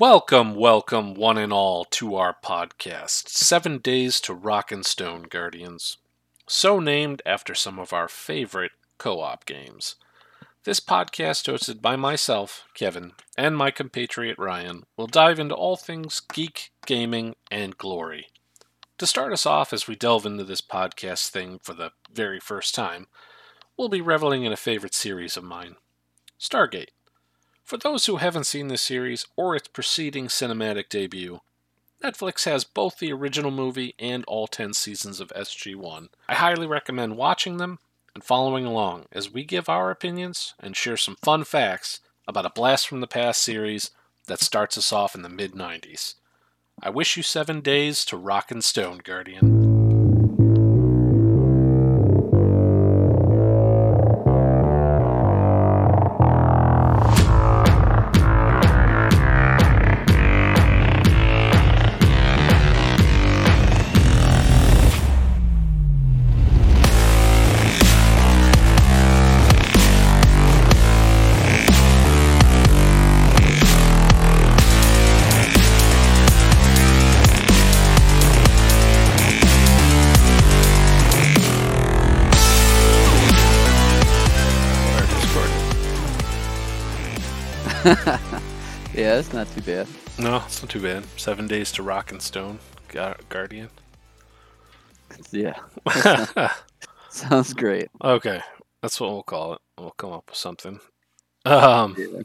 Welcome, welcome, one and all, to our podcast, Seven Days to Rock and Stone Guardians. So named after some of our favorite co op games. This podcast, hosted by myself, Kevin, and my compatriot Ryan, will dive into all things geek, gaming, and glory. To start us off as we delve into this podcast thing for the very first time, we'll be reveling in a favorite series of mine Stargate. For those who haven't seen the series or its preceding cinematic debut, Netflix has both the original movie and all 10 seasons of SG1. I highly recommend watching them and following along as we give our opinions and share some fun facts about a blast from the past series that starts us off in the mid 90s. I wish you seven days to rock and stone, Guardian. That's not too bad. No, it's not too bad. Seven days to rock and stone, Guardian. Yeah, sounds great. okay, that's what we'll call it. We'll come up with something. Um, Yeah.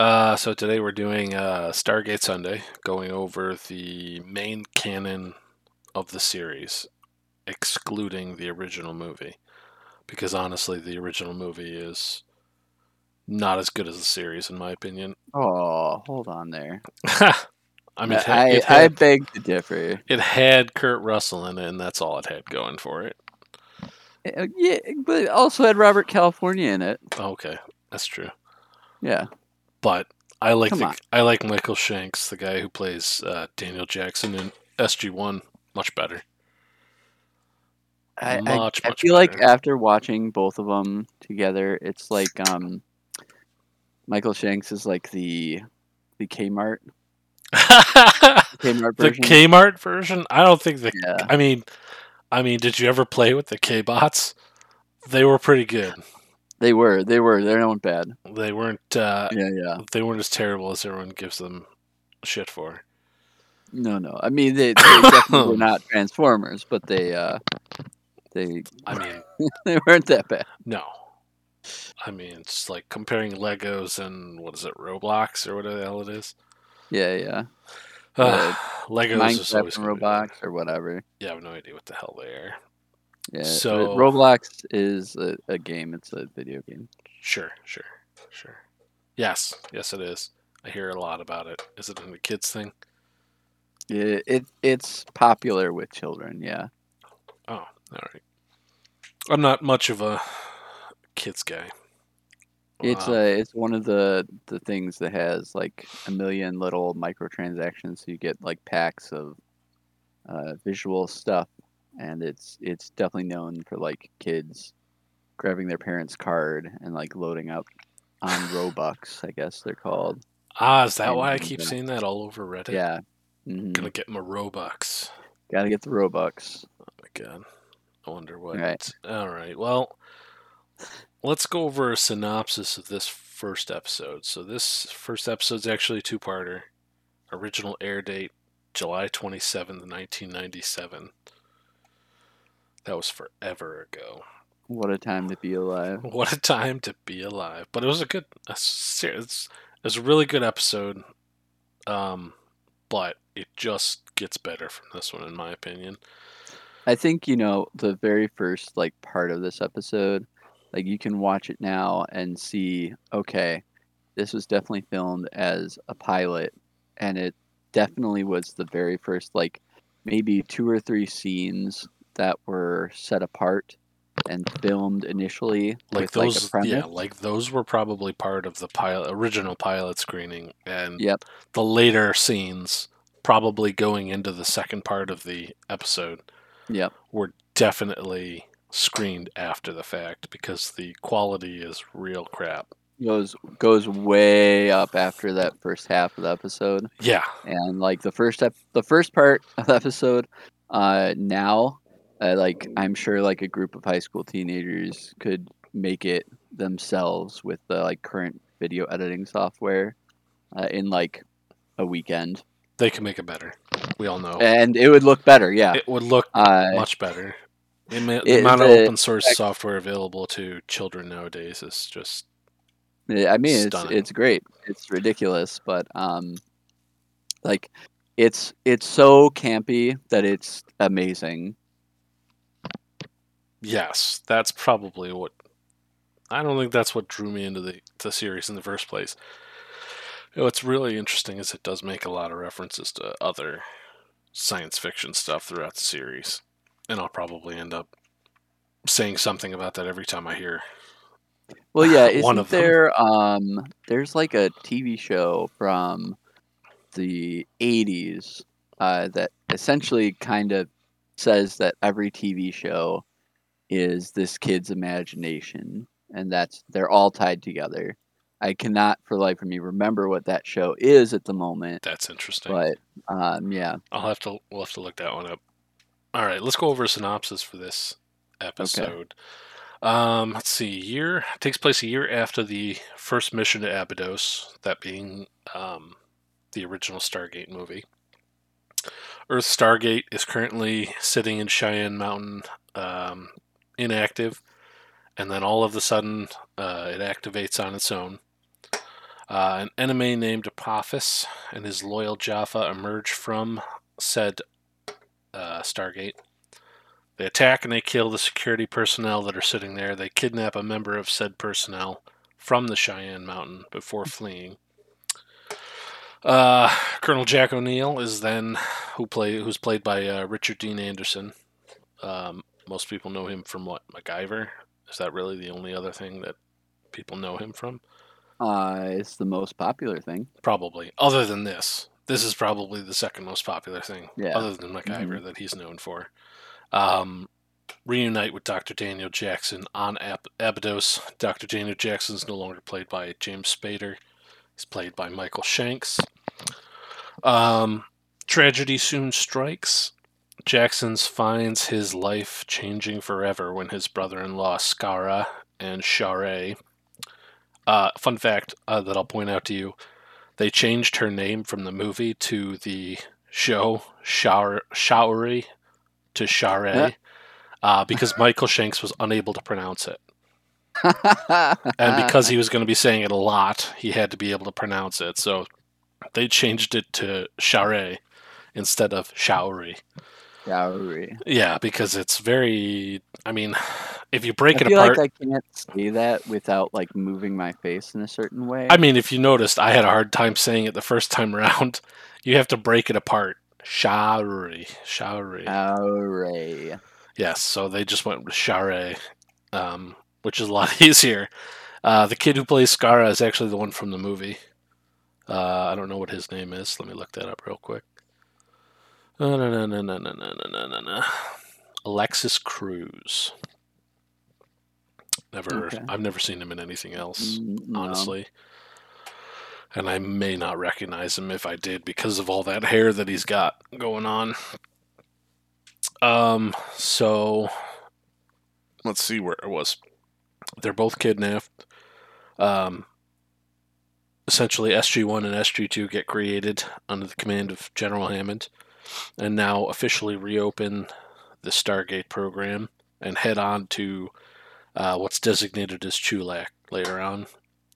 Uh, so today we're doing uh, Stargate Sunday, going over the main canon of the series, excluding the original movie, because honestly, the original movie is not as good as the series, in my opinion. Oh, hold on there. I mean, it, had, I, I beg to differ. it had Kurt Russell in it, and that's all it had going for it. Uh, Yeah, but it also had Robert California in it. Okay, that's true. Yeah, But I like Come the, on. I like Michael Shanks, the guy who plays uh, Daniel Jackson in SG One, much better. I, I, Much, I much feel like after watching both of them together, it's like um, Michael Shanks is like the the Kmart Kmart the. Kmart version. I don't think the. yeah, I mean, I mean, did you ever play with the K bots? They were pretty good. they were they were They weren't bad. They weren't. Uh, Yeah, yeah. They weren't as terrible as everyone gives them shit for. No, no. I mean, they, they definitely were not Transformers, but they uh, they I mean, they weren't that bad. no. I mean, it's like comparing Legos and what is it, Roblox or whatever the hell it is. Yeah, yeah. Uh, Legos is Minecraft and Roblox or whatever. Yeah, I have no idea what the hell they are. Yeah. So- So Roblox is a, a game. It's a video game. Sure, sure, sure. Yes, yes, it is. I hear a lot about it. Is it a kids thing? It, it it's popular with children. Yeah. Oh, all right. I'm not much of a kids guy. It's Uh, uh, it's one of the the things that has like a million little microtransactions. So you get like packs of uh, visual stuff, and it's it's definitely known for like kids grabbing their parents' card and like loading up on Robux. I guess they're called. ah, is that why I keep seeing that all over Reddit? Yeah. hmm Gonna get my Robux. Gotta get the Robux. Oh my god. I wonder what. Right. All right. Well, let's go over a synopsis of this first episode. So this first episode's actually a two-parter. Original air date July 27th, 1997. That was forever ago. What a time to be alive. What a time to be alive! But it was a good, a ser- it's, it was a really good episode. Um, but it just gets better from this one, in my opinion. I think you know the very first like part of this episode, like you can watch it now and see, okay, this was definitely filmed as a pilot, and it definitely was the very first like maybe two or three scenes that were set apart and filmed initially Like those, like yeah, like those were probably part of the pilot, original pilot screening, and Yep. the later scenes, probably going into the second part of the episode, Yep. were definitely screened after the fact because the quality is real crap. goes goes way up after that first half of the episode, Yeah, and like the first ep- the first part of the episode, uh, now, uh, like I'm sure like a group of high school teenagers could make it themselves with the like current video editing software, uh, in like a weekend, they can make it better. We all know and it would look better. Yeah. it would look Uh, much better. The, ama- the it- amount of open source software available to children nowadays is just. I mean, it's Stunning. it's great. It's ridiculous, but um, like, it's it's so campy that it's amazing. yes. That's probably what. I don't think that's what drew me into the the series in the first place. What's really interesting is it does make a lot of references to other science fiction stuff throughout the series, and I'll probably end up saying something about that every time I hear. Well, yeah, isn't of them. there? Um, there's like a TV show from the '80s uh, that essentially kind of says that every TV show is this kid's imagination, and that's they're all tied together. I cannot, for the life of me, remember what that show is at the moment, That's interesting. but um, yeah. I'll have to we'll have to look that one up. All right, let's go over a synopsis for this episode. Um, let's see. Year takes place a year after the first mission to Abydos, that being um, the original Stargate movie. Earth Stargate is currently sitting in Cheyenne Mountain, um, inactive, and then all of a sudden uh, it activates on its own. Uh, an enemy named Apophis and his loyal Jaffa emerge from said uh, Stargate. They attack and they kill the security personnel that are sitting there. They kidnap a member of said personnel from the Cheyenne Mountain before fleeing. Uh, Colonel Jack O'Neill is then who play who's played by uh, Richard Dean Anderson. Um, most people know him from what MacGyver. Is that really the only other thing that people know him from? Uh, it's the most popular thing. Probably. Other than this, this is probably the second most popular thing, Yeah. Mm-hmm. other than MacGyver, that he's known for. Um, reunite with Dr. Daniel Jackson on Ab- Abydos. Dr. Daniel Jackson is no longer played by James Spader. He's played by Michael Shanks. Um, tragedy soon strikes. Jackson's finds his life changing forever when his brother-in-law Skaara and Sha're. Uh, fun fact uh, that I'll point out to you: they changed her name from the movie to the show Shower Sha'uri to Sha're uh, because Michael Shanks was unable to pronounce it, and because he was going to be saying it a lot, he had to be able to pronounce it. So they changed it to Sha're instead of Sha'uri. Yeah, because it's very. I mean, if you break I it feel apart, like I can't say that without like moving my face in a certain way. I mean, if you noticed, I had a hard time saying it the first time around. You have to break it apart. Shari, shari, shari. Yes, so they just went with shari, um, which is a lot easier. Uh, the kid who plays Skaara is actually the one from the movie. Uh, I don't know what his name is. Let me look that up real quick. No, no, no, no, no, no, no, no, no, no. Alexis Cruz. Never, Okay. I've never seen him in anything else Mm, no. honestly. And I may not recognize him if I did because of all that hair that he's got going on. Um, so let's see where it was. They're both kidnapped. Um, essentially, SG1 and SG2 get created under the command of General Hammond and now officially reopen the Stargate program and head on to uh, what's designated as Chulak later on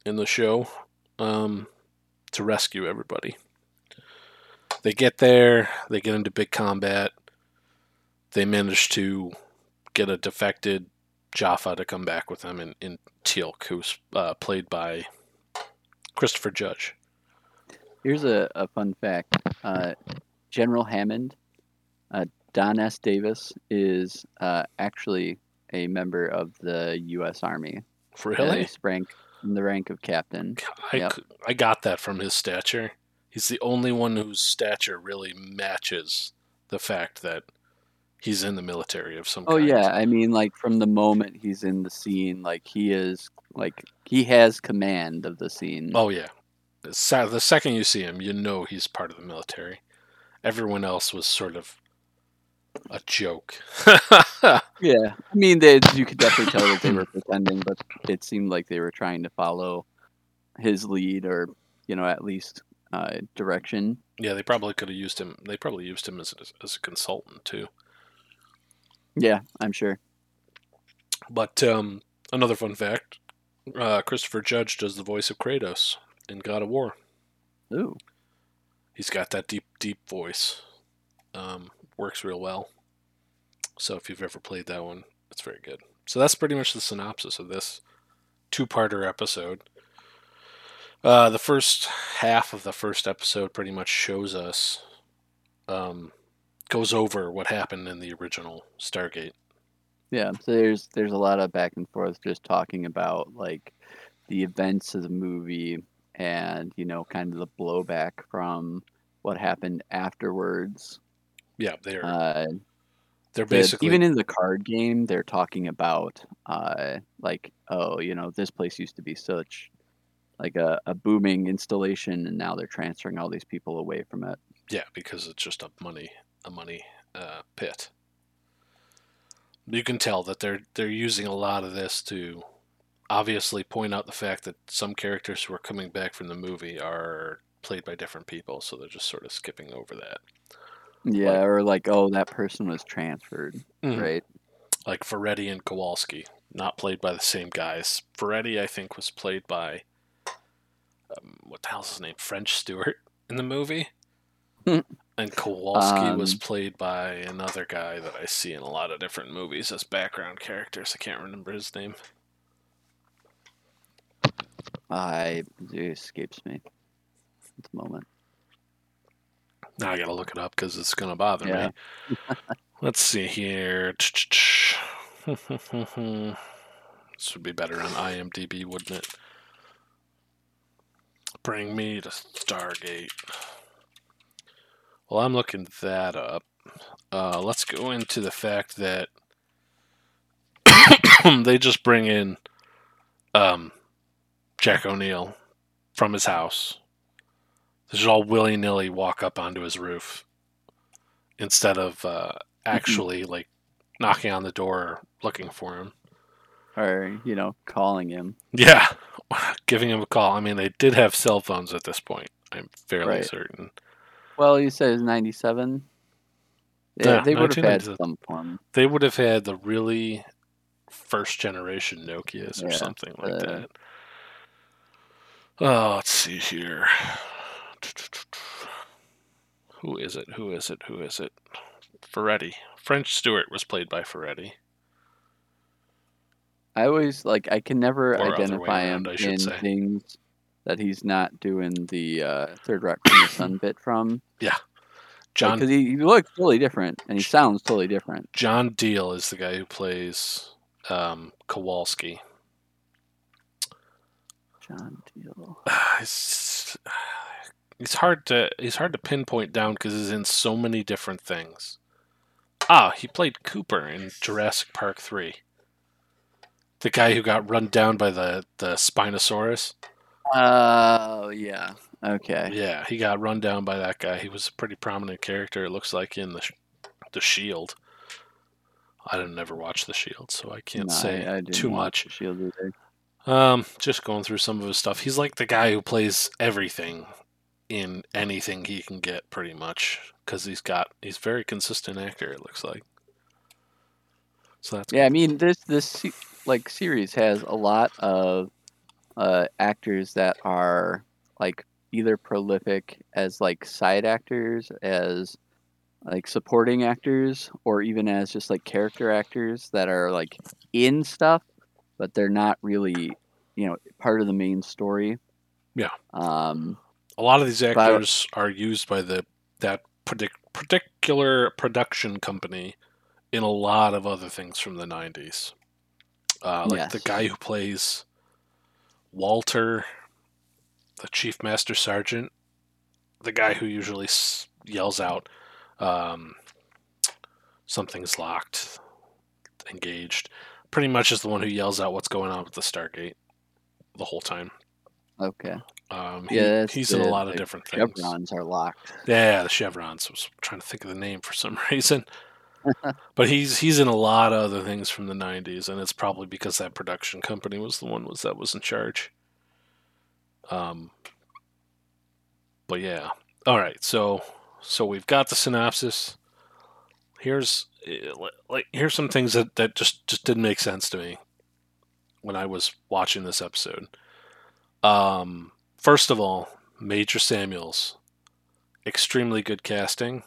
in the show um, to rescue everybody. They get there, they get into big combat. They manage to get a defected Jaffa to come back with them in, in Teal'c, who's uh, played by Christopher Judge. Here's a, a fun fact. Uh, General Hammond, uh, Don S. Davis, is uh, actually a member of the U.S. Army. Really? Rank in the rank of captain. I, Yep. I got that from his stature. He's the only one whose stature really matches the fact that he's in the military of some kind. Oh kind. yeah, I mean like from the moment he's in the scene, like he is like he has command of the scene. Oh yeah. The second you see him, you know he's part of the military. Everyone else was sort of a joke. Yeah, I mean they you could definitely tell that they were pretending, but it seemed like they were trying to follow his lead or you know at least uh, direction. yeah, they probably could have used him. They probably used him as a, as a consultant too. Yeah, I'm sure. But um, another fun fact: uh, Christopher Judge does the voice of Kratos in God of War. Ooh, He's got that deep, deep voice. Um, works real well. So if you've ever played that one, it's very good. So that's pretty much the synopsis of this two-parter episode. Uh, the first half of the first episode pretty much shows us, um, goes over what happened in the original Stargate. yeah. So there's there's a lot of back and forth just talking about like the events of the movie and you know kind of the blowback from what happened afterwards. Yeah, they're Uh, they're the- basically even in the card game they're talking about uh like oh you know this place used to be such like a, a booming installation and now they're transferring all these people away from it Yeah, because it's just a money a money uh, pit. You can tell that they're they're using a lot of this to obviously point out the fact that some characters who are coming back from the movie are played by different people, so they're just sort of skipping over that. yeah Like- or like oh that person was transferred Mhm. right Like Ferretti and Kowalski, not played by the same guys. Ferretti, I think, was played by um, what the hell's his name? French Stewart in the movie. And Kowalski was Um, played by another guy that I see in a lot of different movies as background characters. I can't remember his name. I it escapes me at the moment Now I gotta look it up because it's gonna bother Yeah. me. Let's see here. this would be better on IMDb, wouldn't it? Bring me to Stargate. Well, I'm looking that up. Uh, let's go into the fact that they just bring in um, Jack O'Neill from his house. They just all willy nilly walk up onto his roof instead of uh, actually like knocking on the door looking for him. or you know calling him Yeah, giving him a call. I mean, they did have cell phones at this point. I'm fairly Right. certain. well you said it's 97 yeah, Yeah, they would have had some form They would have had the really first generation Nokia's or Yeah, something like uh, that. Oh, let's see here. Who is it? Who is it? Who is it? Ferretti. French Stewart was played by Ferretti. I always like I can never Or identify around, him in say. things that he's not doing the uh, third rock from the sun bit from Yeah, John because he, he looks totally different and he sounds totally different. John Diehl is the guy who plays um, Kowalski. John Diehl. It's, it's hard to he's hard to pinpoint down because he's in so many different things. Ah, he played Cooper in Jurassic Park three. The guy who got run down by the the Spinosaurus. Oh yeah. Okay. Yeah, he got run down by that guy. He was a pretty prominent character. It looks like in the the Shield. I didn't never watch the Shield, so I can't No, say I, I too much. the Shield either. Um, just going through some of his stuff. He's like the guy who plays everything in anything he can get, pretty much, because he's got he's very consistent actor. It looks like. So that's Yeah, I mean this this like series has a lot of uh, actors that are like either prolific as like side actors, as like supporting actors, or even as just like character actors that are like in stuff, but they're not really you know part of the main story. Yeah. Um. a lot of these actors are used by the that partic- particular production company in a lot of other things from the '90s. Uh, like the guy who plays Walter, the chief master sergeant, the guy who usually yells out, um, something's locked, engaged. Pretty much is the one who yells out what's going on with the Stargate the whole time. Okay. Um, he- Yeah, he's in a lot of the different things. Chevrons are locked. Yeah, the chevrons. I was trying to think of the name for some reason. but he's he's in a lot of other things from the '90s, and it's probably because that production company was the one was that was in charge. Um. But yeah, all right. So so we've got the synopsis. Here's like here's some things that that just just didn't make sense to me when I was watching this episode. Um. First of all, Major Samuels extremely good casting,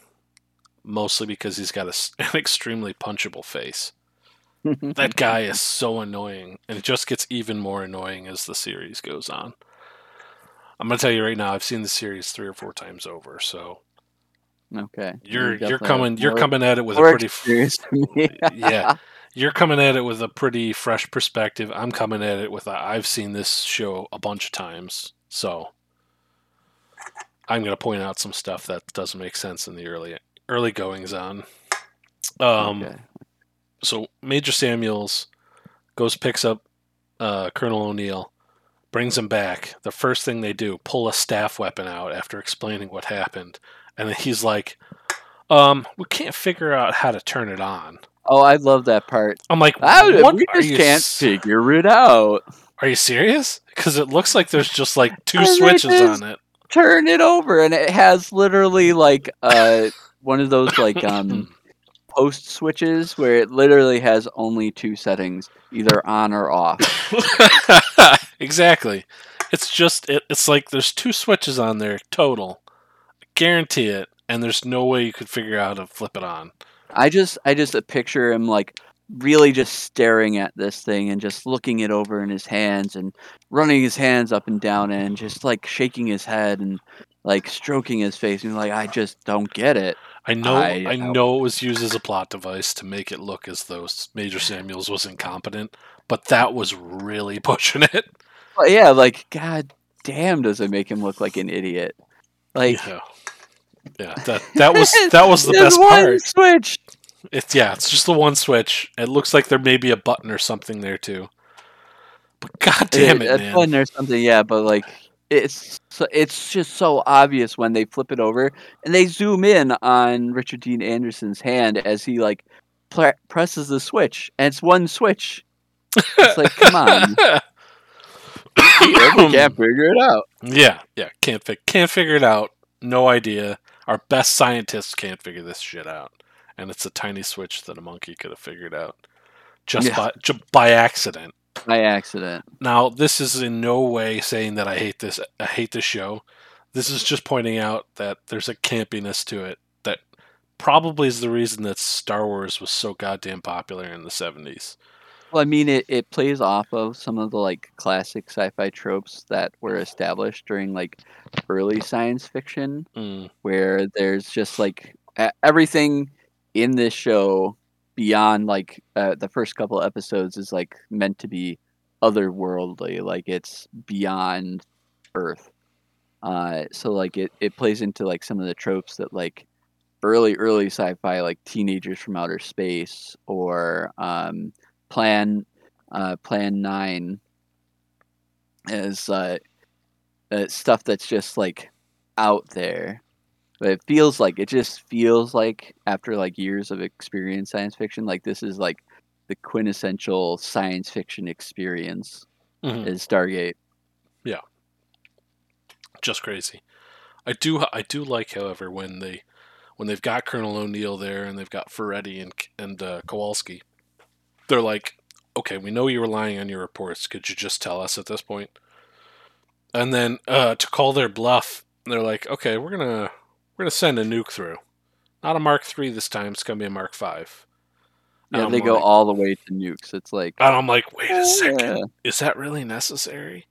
mostly because he's got a an extremely punchable face. That guy is so annoying, and it just gets even more annoying as the series goes on. I'm gonna tell you right now, I've seen the series three or four times over, so okay. you're You you're coming you're coming at it with a pretty f- experience me. yeah you're coming at it with a pretty fresh perspective. I'm coming at it with a, I've seen this show a bunch of times, so I'm going to point out some stuff that doesn't make sense in the early early goings on. Um, okay. so Major Samuels goes picks up uh, Colonel O'Neill, brings him back. The first thing they do, pull a staff weapon out after explaining what happened, and he's like, "Um, we can't figure out how to turn it on." Oh, I love that part. I'm like, did- "What we just can't s- figure it out. Are you serious? Because it looks like there's just like two switches on it. Turn it over, and it has literally like uh one of those like um post switches where it literally has only two settings, either on or off. exactly. It's just it, it's like there's two switches on there total. Guarantee it, and there's no way you could figure out how to flip it on. I just I just uh, picture him like really just staring at this thing and just looking it over in his hands and running his hands up and down and just like shaking his head and like stroking his face and like I just don't get it. I know I, I- know it was used as a plot device to make it look as though Major Samuels was incompetent, but that was really pushing it. But yeah, like god damn does it make him look like an idiot. Like yeah. Yeah, that that was that was the best one part. switch. It's yeah, it's just the one switch. It looks like there may be a button or something there too. But god damn it, a man. button or something, yeah, but like it's so, it's just so obvious when they flip it over and they zoom in on Richard Dean Anderson's hand as he like pl- presses the switch, and it's one switch. It's like, come on, can't figure it out. Yeah, yeah, can't fi- can't figure it out. No idea. Our best scientists can't figure this shit out, and it's a tiny switch that a monkey could have figured out just Yeah. by ju- by accident. By accident. Now, this is in no way saying that I hate this. I hate this show. This is just pointing out that there's a campiness to it that probably is the reason that Star Wars was so goddamn popular in the '70s. Well, I mean, it, it plays off of some of the like classic sci-fi tropes that were established during like early science fiction. Mm, where there's just like everything in this show beyond like uh, the first couple episodes is like meant to be otherworldly like it's beyond earth uh so like it, it plays into like some of the tropes that like early early sci-fi like teenagers from outer space or um plan uh plan 9 is uh, uh stuff that's just like out there but it feels like it just feels like after like years of experience science fiction like this is like the quintessential science fiction experience mhm. is stargate Yeah, just crazy. I do I do like, however, when they when they've got Colonel O'Neill there and they've got Ferretti and and uh, Kowalski, they're like, okay, we know you're relying on your reports. Could you just tell us at this point? And then uh, to call their bluff, they're like, okay, we're gonna we're gonna send a nuke through. Not a Mark three this time. It's gonna be a Mark five. And yeah they go all the way to nukes it's like And I'm like, wait a oh, second yeah. is that really necessary?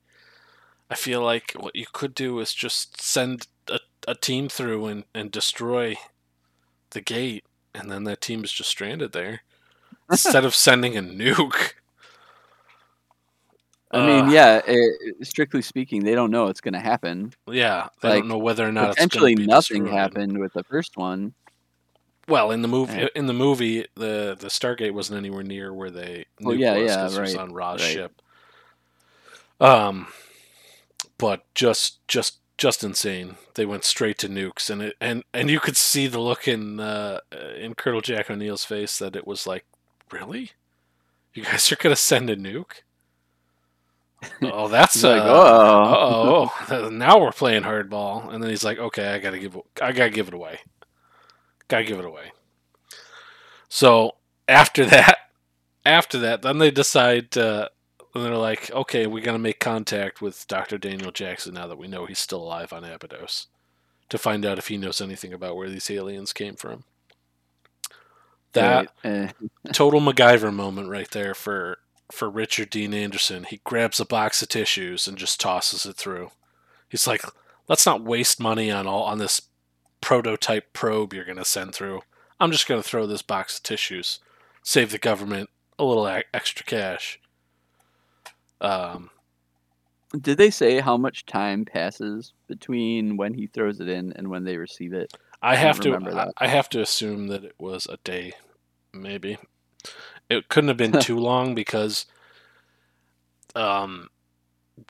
I feel like what you could do is just send a, a team through and, and destroy the gate, and then that team is just stranded there. Instead of sending a nuke. i mean yeah it, strictly speaking they don't know it's going to happen Yeah, they Like, don't know whether or not potentially nothing destroyed. happened with the first one Well, in the movie, Yeah. in the movie, the the Stargate wasn't anywhere near where they Well, Nuke yeah, was yeah, 'cause it was on Ra's right. ship. Um, but just just just insane. They went straight to nukes, and it and and you could see the look in uh, in Colonel Jack O'Neill's face that it was like, really, you guys are gonna send a nuke? Oh, that's like, uh, oh, oh, now we're playing hardball. And then he's like, okay, I gotta give, I gotta give it away. Gotta give it away. So after that, after that, then they decide, uh, and they're like, okay, we gotta make contact with Dr. Daniel Jackson now that we know he's still alive on Abydos to find out if he knows anything about where these aliens came from. That right, eh, total MacGyver moment right there for for Richard Dean Anderson. He grabs a box of tissues and just tosses it through. He's like, "Let's not waste money on all on this prototype probe you're going to send through. I'm just going to throw this box of tissues, save the government a little extra cash." Um, Did they say how much time passes between when he throws it in and when they receive it? I have to that. I have to assume that it was a day, maybe. It couldn't have been too long because um,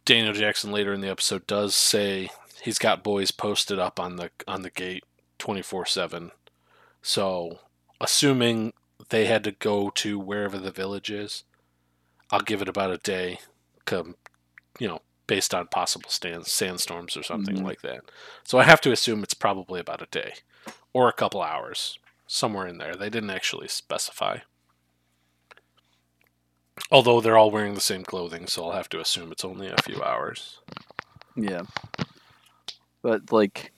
Daniel Jackson later in the episode does say he's got boys posted up on the on the gate twenty four seven. So assuming they had to go to wherever the village is, I'll give it about a day, come, you know, based on possible stand, sandstorms or something Mhm. like that. So I have to assume it's probably about a day or a couple hours, somewhere in there. They didn't actually specify. Although they're all wearing the same clothing, so I'll have to assume it's only a few hours. Yeah. But like,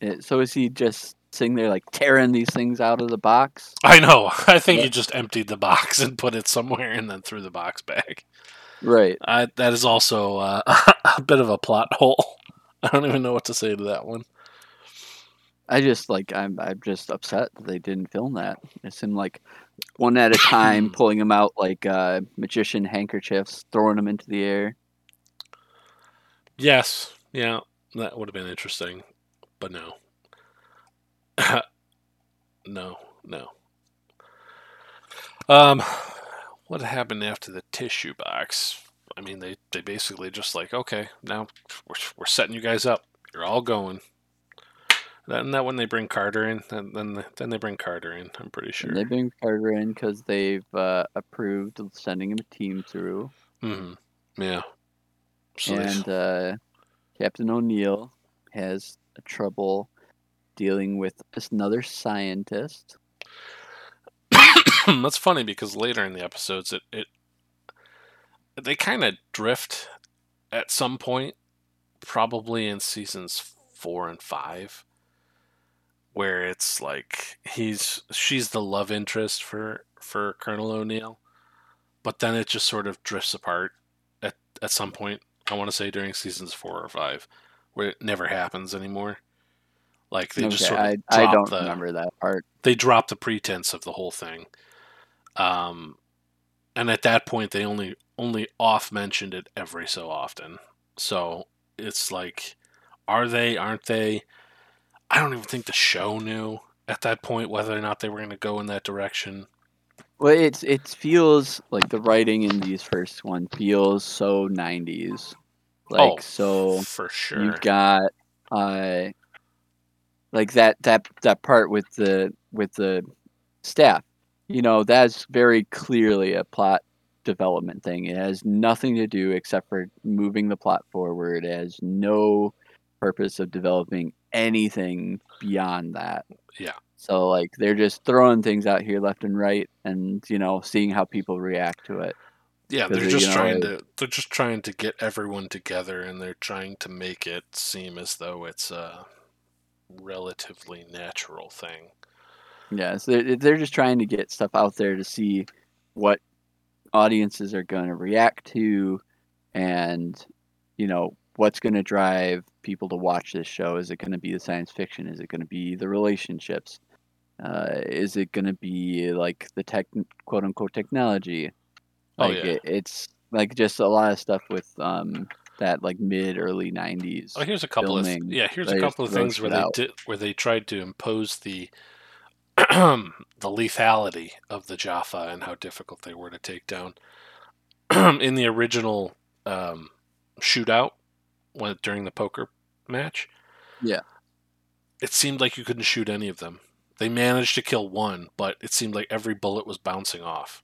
it, so is he just sitting there like tearing these things out of the box? I know. I think Yeah. he just emptied the box and put it somewhere and then threw the box back. Right. I, that is also uh, a bit of a plot hole. I don't even know what to say to that one. I just like I'm I'm just upset that they didn't film that. It seemed like one at a time, pulling them out like uh, magician handkerchiefs, throwing them into the air. Yes, yeah, that would have been interesting, but no. no, no. Um, what happened after the tissue box? I mean, they, they basically just like, okay, now we're, we're setting you guys up. You're all going. Isn't that when they bring Carter in? And then then they bring Carter in. I'm pretty sure. And they bring Carter in because they've uh, approved of sending him a team through, hmm Yeah. So and uh, Captain O'Neill has trouble dealing with just another scientist. that's funny because later in the episodes it, it they kind of drift at some point probably in seasons four and five where it's like he's she's the love interest for for colonel o'neill but then it just sort of drifts apart at at some point i want to say during seasons four or five where it never happens anymore like they just sort of I I don't the, remember that part. they drop the pretense of the whole thing. Um, and at that point, they only only off mentioned it every so often. So it's like, are they? Aren't they? I don't even think the show knew at that point whether or not they were going to go in that direction. Well, it's it feels like the writing in these first one feels so '90s, like oh, so. for sure. You've got uh, like that that that part with the with the staff. You know, that's very clearly a plot development thing. It has nothing to do except for moving the plot forward. It has no purpose of developing anything beyond that. Yeah. So like they're just throwing things out here left and right and you know, seeing how people react to it. Yeah, they're just you know, trying to they're just trying to get everyone together, and they're trying to make it seem as though it's a relatively natural thing. Yeah, so they're, they're just trying to get stuff out there to see what audiences are going to react to and, you know, what's going to drive people to watch this show. Is it going to be the science fiction? Is it going to be the relationships? Uh, is it going to be like the tech, quote unquote, technology? Oh, Like yeah. it, it's like just a lot of stuff with um, that like mid early 90s. Oh, here's a couple of filming, yeah. Here's they a couple of things where they did where they tried to impose the the lethality of the Jaffa and how difficult they were to take down. in the original um, shootout when, during the poker match, Yeah. it seemed like you couldn't shoot any of them. They managed to kill one, but it seemed like every bullet was bouncing off.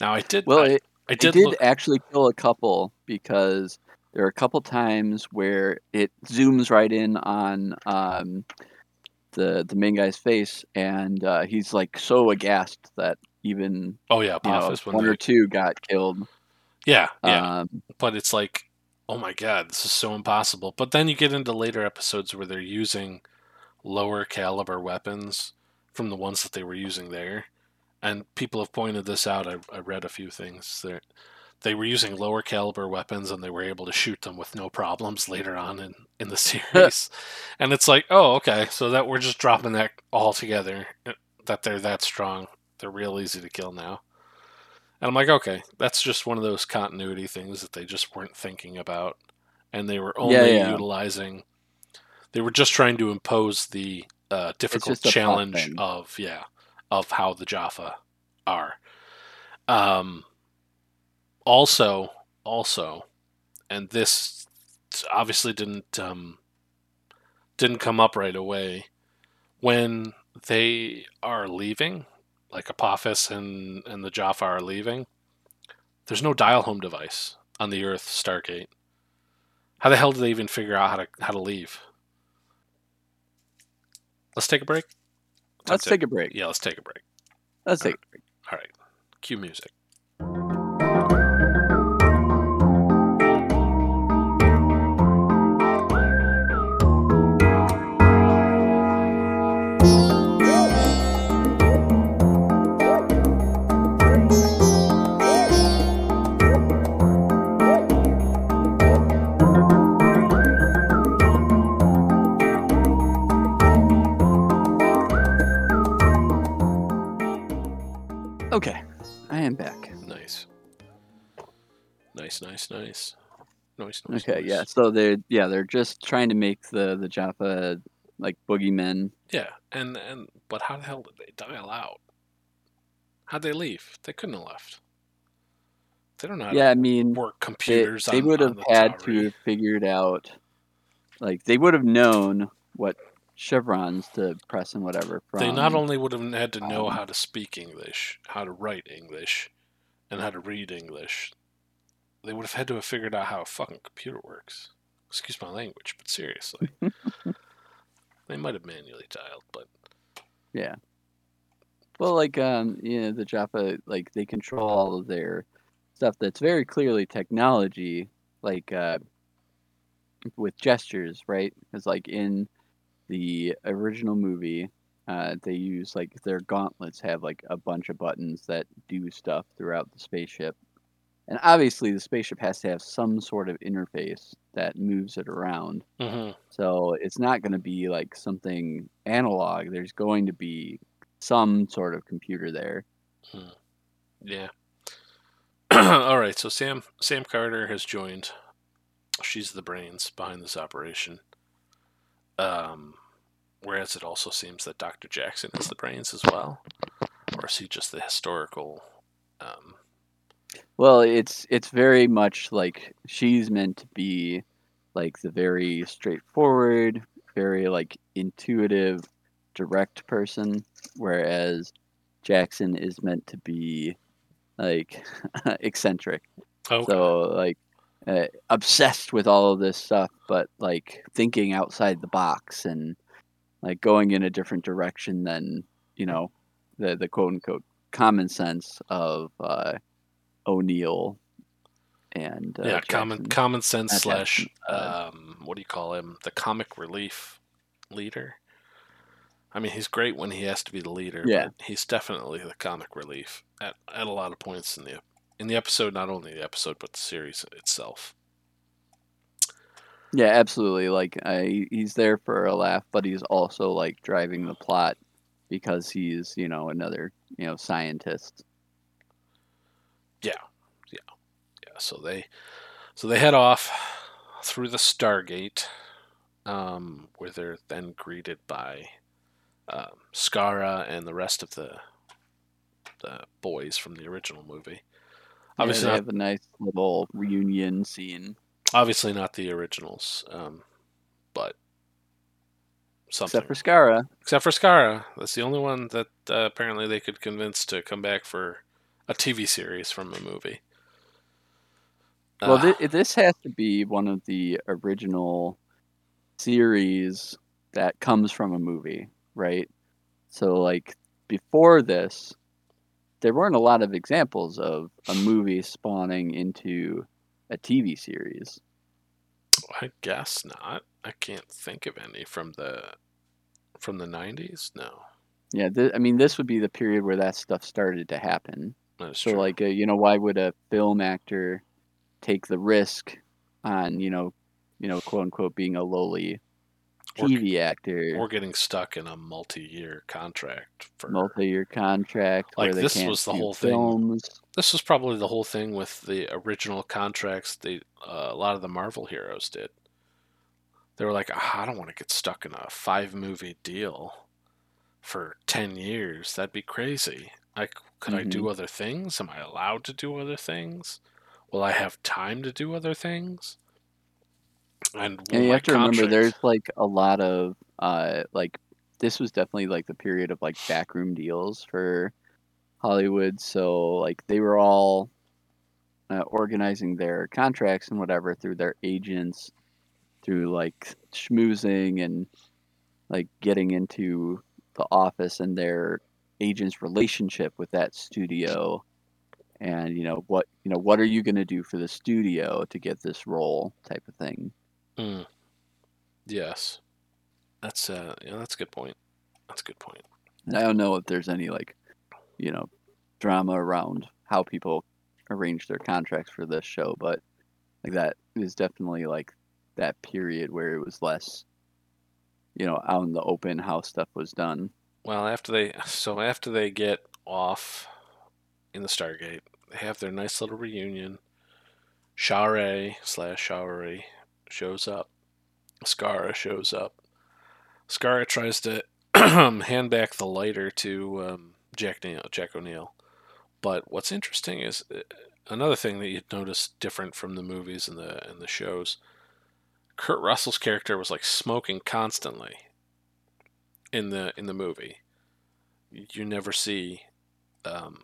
Now I did. Well, I, it, I did, did look. actually kill a couple because there are a couple times where it zooms right in on um, the the main guy's face, and uh, he's like so aghast that even oh yeah, you know, Apophis when one or two got killed. yeah, yeah. Um, but it's like, oh my god, this is so impossible. But then you get into later episodes where they're using lower caliber weapons from the ones that they were using there, and people have pointed this out. I, I read a few things that they were using lower caliber weapons and they were able to shoot them with no problems later on in in the series, and it's like, oh okay, so that we're just dropping that all together. That they're that strong, they're real easy to kill now. And I'm like, okay, that's just one of those continuity things that they just weren't thinking about. And they were only Yeah, yeah. utilizing, they were just trying to impose the uh, difficult just a plot challenge of, yeah, of how the Jaffa are. Um, also, also, and this obviously didn't, um, didn't come up right away. When they are leaving, like Apophis and, and the Jaffa are leaving, there's no dial home device on the Earth Stargate. How the hell do they even figure out how to how to leave? Let's take a break. let's take a break. Yeah, let's take a break. Let's take a break. All right. Cue music. Nice, nice, nice. Okay, nice. yeah. So they're yeah they're just trying to make the the Jaffa like boogeymen. Yeah, and and but how the hell did they dial out? How'd they leave? They couldn't have left. They don't know how Yeah, I mean work computers. they on, would have the had to have figured out like they would have known what chevrons to press and whatever from They not only would have had to know um, how to speak English, how to write English, and how to read English. They would have had to have figured out how a fucking computer works. Excuse my language, but seriously. they might have manually dialed, but yeah. well like um you know the Jaffa like they control all of their stuff that's very clearly technology like uh with gestures right because like in the original movie uh they use like their gauntlets have like a bunch of buttons that do stuff throughout the spaceship and obviously the spaceship has to have some sort of interface that moves it around hmm so it's not going to be like something analog. There's going to be some sort of computer there. yeah. All right, so Sam Sam Carter has joined. She's the brains behind this operation. Um, whereas it also seems that Dr. Jackson is the brains as well, or is he just the historical? Um, Well, it's it's very much like she's meant to be like the very straightforward, very like intuitive, direct person, whereas Jackson is meant to be like eccentric. okay. So like uh, obsessed with all of this stuff, but like thinking outside the box and like going in a different direction than you know the the quote unquote common sense of uh, O'Neill and uh, yeah, common Jackson. common sense Not slash um, what do you call him? The comic relief leader. I mean, he's great when he has to be the leader. Yeah. but he's definitely the comic relief at, at a lot of points in the in the episode. Not only the episode, but the series itself. Yeah, absolutely. Like I, he's there for a laugh, but he's also like driving the plot because he's you know another you know scientist. Yeah, yeah, yeah. so they so they head off through the Stargate, um, where they're then greeted by uh, Skaara and the rest of the the boys from the original movie. Obviously, yeah, they not, have a nice little reunion scene. obviously not the originals, um, but something. Except for Skaara. Except for Skaara, that's the only one that uh, apparently they could convince to come back for a TV series from a movie. Well, Uh, thi- this has to be one of the original series that comes from a movie, right? So, like, before this, there weren't a lot of examples of a movie spawning into a TV series. I guess not. I can't think of any from the from the nineties. No, Yeah, th- I mean, this would be the period where that stuff started to happen. That's So, true. like, uh, you know, why would a film actor take the risk on, you know, you know, quote unquote, being a lowly Or- TV actor, We're getting stuck in a multi-year contract for. multi-year contract, Like, where they this was the whole thing. films. this was probably the whole thing with the original contracts. They uh, a lot of the Marvel heroes did. They were like, "Ah, I don't want to get stuck in a five movie deal for ten years. That'd be crazy. I c- could I Mm-hmm. do other things? Am I allowed to do other things? Will I have time to do other things? And, And you have to remember, there's like a lot of uh, like this was definitely like the period of like backroom deals for Hollywood. So like they were all uh, organizing their contracts and whatever through their agents, through like schmoozing and like getting into the office and their agent's relationship with that studio. And you know what you know what are you going to do for the studio to get this role type of thing. Mm. Yes, that's uh, yeah, that's a good point. That's a good point. And I don't know if there's any like, you know, drama around how people arrange their contracts for this show, but like that is definitely like that period where it was less, you know, out in the open how stuff was done. Well, after they so after they get off in the Stargate, they have their nice little reunion. Sha're slash Sha'uri shows up. Skaara shows up. Skaara tries to hand back the lighter to um, Jack Neal, Jack O'Neill. But what's interesting is uh, another thing that you'd notice different from the movies and the and the shows. Kurt Russell's character was like smoking constantly in the in the movie. You never see um,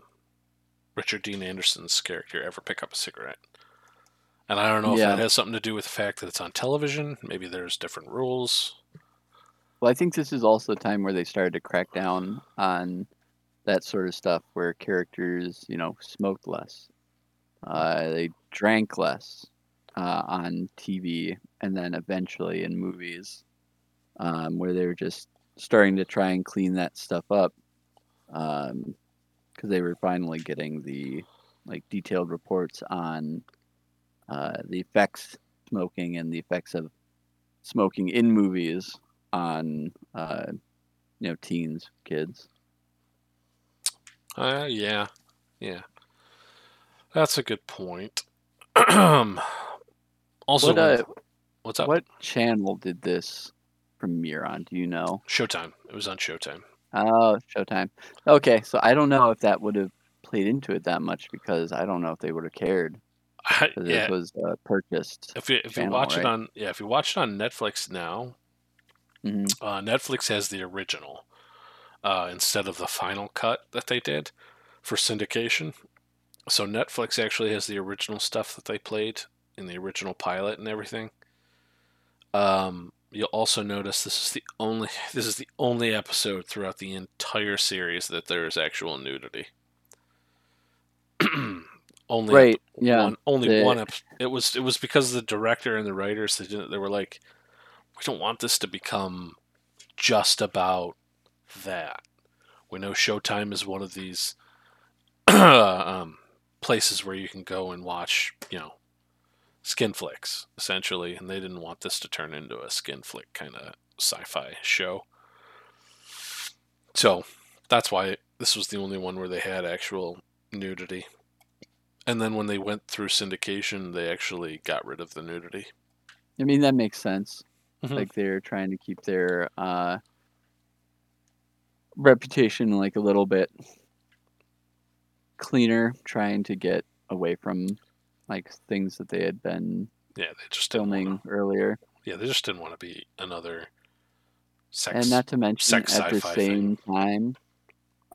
Richard Dean Anderson's character ever pick up a cigarette. And I don't know Yeah. if that has something to do with the fact that it's on television. Maybe there's different rules. Well, I think this is also the time where they started to crack down on that sort of stuff where characters, you know, smoked less. Uh, they drank less uh, on TV and then eventually in movies um, where they were just starting to try and clean that stuff up because they were finally getting the like detailed reports on uh, the effects smoking and the effects of smoking in movies on uh, you know teens, kids. Uh, yeah, yeah, that's a good point. also, What uh, what's up? what channel did this premiere on? Do you know? Showtime. It was on Showtime. Oh, Showtime. Okay, so I don't know if that would have played into it that much because I don't know if they would have cared. I, yeah, This was uh, purchased. if you if you channel, watch it on yeah if you watch it on Netflix now, hmm uh, Netflix has the original uh, instead of the final cut that they did for syndication. So Netflix actually has the original stuff that they played in the original pilot and everything. Um, you'll also notice this is the only this is the only episode throughout the entire series that there is actual nudity. only Right. Yeah. only the- one ep- it was it was because the director and the writers they didn't they were like we don't want this to become just about that we know showtime is one of these um, places where you can go and watch you know skin flicks essentially and they didn't want this to turn into a skin flick kind of sci-fi show so that's why this was the only one where they had actual nudity and then when they went through syndication, they actually got rid of the nudity. I mean that makes sense. Mhm. Like they're trying to keep their uh, reputation like a little bit cleaner, trying to get away from like things that they had been Yeah, they just filming want to. earlier. Yeah, they just didn't want to be another sex. and not to mention at the same time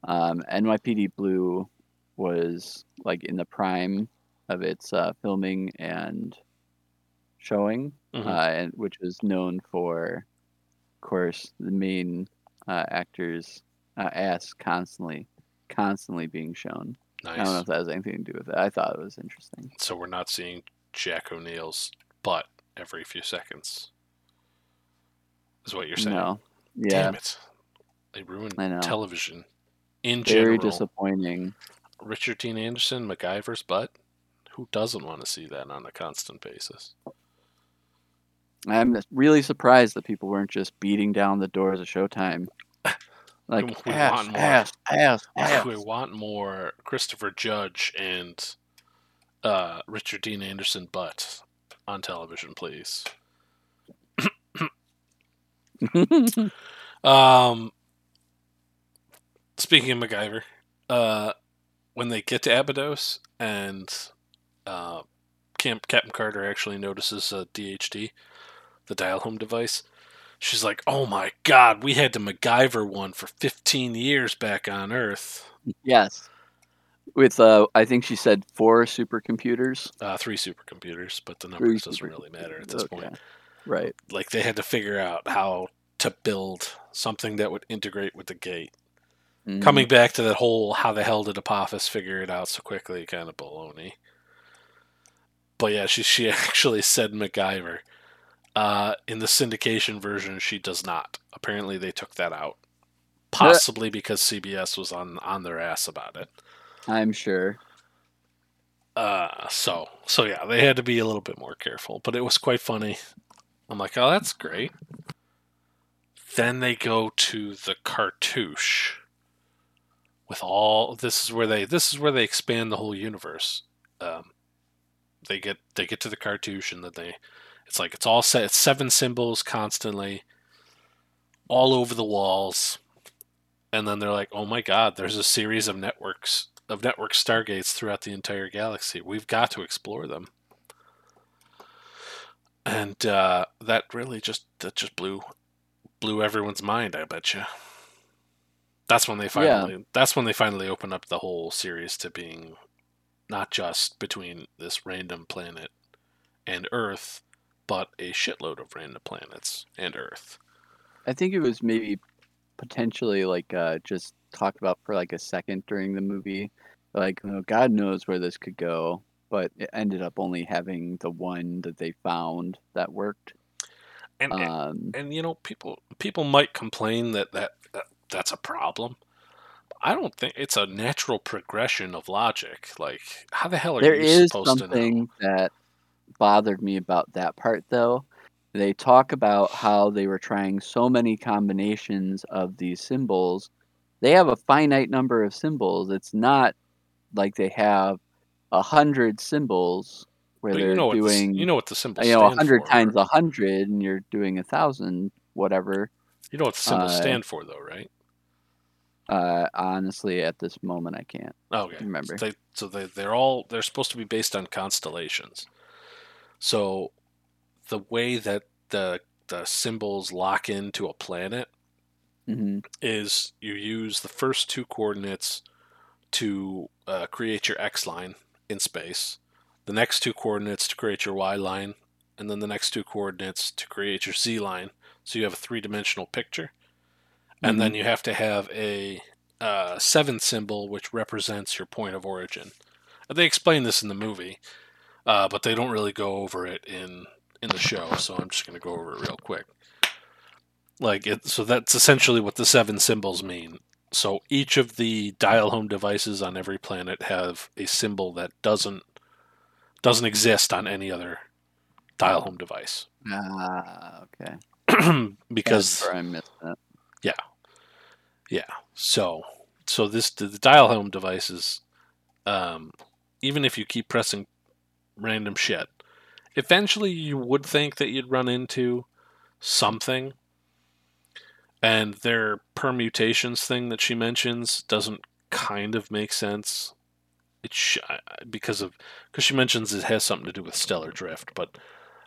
um, nypd blue was like in the prime of its uh, filming and showing Mhm. uh, and which was known for of course the main uh, actors uh, ass constantly constantly being shown i don't know if that has anything to do with it i thought it was interesting So we're not seeing Jack O'Neill's butt every few seconds. Is what you're saying? no yeah Damn it! They ruined television in general. very general. disappointing Richard Dean Anderson, MacGyver's butt. Who doesn't want to see that on a constant basis? I'm really surprised that people weren't just beating down the doors of Showtime. Like We ass, want more. ass, ass, ass. We want more Christopher Judge and uh, Richard Dean Anderson butt on television, please. Um, speaking of MacGyver, uh, when they get to Abydos and uh, Camp Captain Carter actually notices a DHD, the dial home device, she's like, "Oh my God, we had to MacGyver one for 15 years back on Earth. yes. With uh, I think she said four supercomputers. Uh, three supercomputers, but the numbers doesn't really matter at this Okay. point. Right. Like they had to figure out how to build something that would integrate with the gate." Mhm. coming back to that whole how the hell did Apophis figure it out so quickly kind of baloney. But yeah, she she actually said MacGyver. Uh, in the syndication version, she does not. Apparently, they took that out, possibly because CBS was on on their ass about it. I'm sure. Uh, so so yeah, they had to be a little bit more careful, but it was quite funny. I'm like, oh, that's great. Then they go to the cartouche. With all this is where they this is where they expand the whole universe. Um, they get they get to the cartouche and then they it's like it's all set it's seven symbols constantly all over the walls. And then they're like oh my god there's a series of networks of network stargates throughout the entire galaxy. We've got to explore them. And uh, that really just that just blew blew everyone's mind i bet you that's when they finally Yeah. that's when they finally open up the whole series to being not just between this random planet and earth but a shitload of random planets and earth I think it was maybe potentially like uh, just talked about for like a second during the movie. Like, God knows where this could go, but it ended up only having the one that they found that worked. and and- Um, and you know people people might complain that, that that that's a problem i don't think it's a natural progression of logic like how the hell are there you is supposed to know something that bothered me about that part, though. They talk about how they were trying so many combinations of these symbols. They have a finite number of symbols. It's not like they have a hundred symbols where but they're you know doing the, you know what the symbols you know a hundred times a hundred, and you're doing a thousand, whatever. you know what the symbols uh, stand for though right Uh, honestly, at this moment, I can't. okay remember. they, so they, they're all they're supposed to be based on constellations so the way that the the symbols lock into a planet hmm is you use the first two coordinates to uh, create your x line in space, the next two coordinates to create your y line, and then the next two coordinates to create your z line. So you have a three dimensional picture. And then you have to have a uh, seventh symbol, which represents your point of origin. They explain this in the movie, uh, but they don't really go over it in in the show. So I'm just going to go over it real quick. Like it, so that's essentially what the seven symbols mean. So each of the dial home devices on every planet have a symbol that doesn't doesn't exist on any other dial home device Ah, okay. because I missed that. Yeah, yeah. So so this the dial home devices, um, even if you keep pressing random shit, eventually you would think that you'd run into something, and they're permutations thing that she mentions doesn't kind of make sense. It sh- because of because she mentions it has something to do with stellar drift, but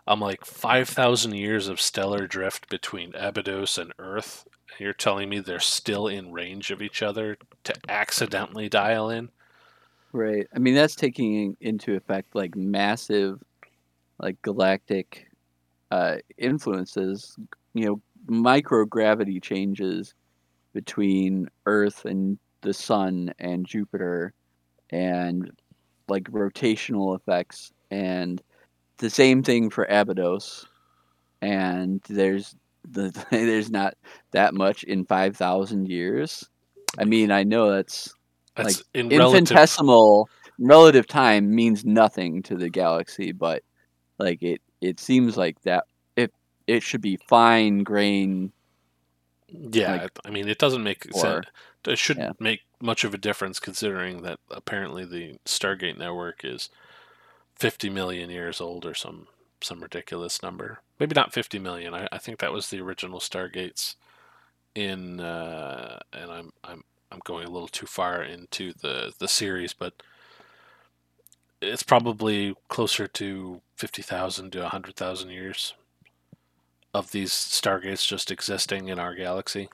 I'm like five thousand years of stellar drift between Abydos and Earth. And you're telling me they're still in range of each other to accidentally dial in? Right. I mean, that's taking into effect like massive, like galactic uh, influences. You know, microgravity changes between Earth and the Sun and Jupiter, and like rotational effects, and the same thing for Abydos. And there's the there's not that much in five thousand years. I mean, I know that's That's like in infinitesimal relative time means nothing to the galaxy, but like it it seems like that it it should be fine grain. Yeah, like, I mean, it doesn't make or- sense. It shouldn't yeah. make much of a difference considering that apparently the Stargate network is 50 million years old or some some ridiculous number. Maybe not 50 million. I, I think that was the original Stargates. In uh, and I'm I'm I'm going a little too far into the the series, but it's probably closer to 50,000 to 100,000 years of these stargates just existing in our galaxy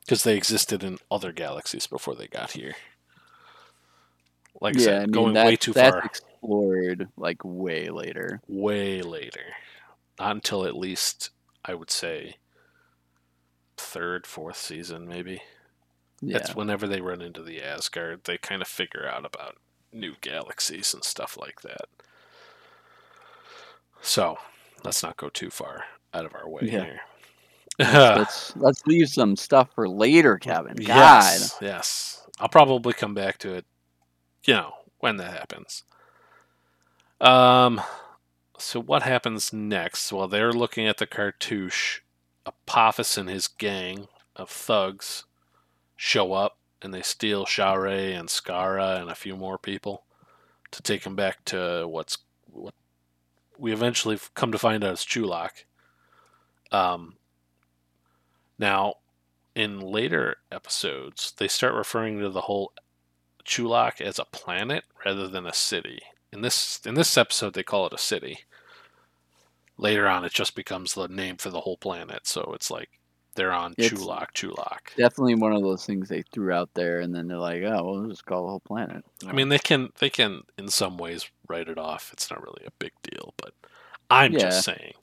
because they existed in other galaxies before they got here. Like I yeah, said, I mean going that, way too that's far, explored like way later. way later. Not until at least I would say third, fourth season, maybe. Yeah, It's whenever they run into the Asgard, they kind of figure out about new galaxies and stuff like that. So let's not go too far out of our way Yeah. here. let's let's leave some stuff for later, Kevin. God, Yes, yes. I'll probably come back to it, you know, when that happens. Um, so what happens next? Well, they're looking at the cartouche. Apophis and his gang of thugs show up and they steal Sha're and Skaara and a few more people to take him back to what's what we eventually come to find out is Chulak. Um, now, in later episodes, they start referring to the whole Chulak as a planet rather than a city. In this in this episode, they call it a city. Later on, it just becomes the name for the whole planet. So it's like they're on It's- Chulak, Chulak. definitely one of those things they threw out there, and then they're like, "Oh, well, just call the whole planet." I mean, they can they can in some ways write it off. It's not really a big deal, but I'm Yeah. just saying,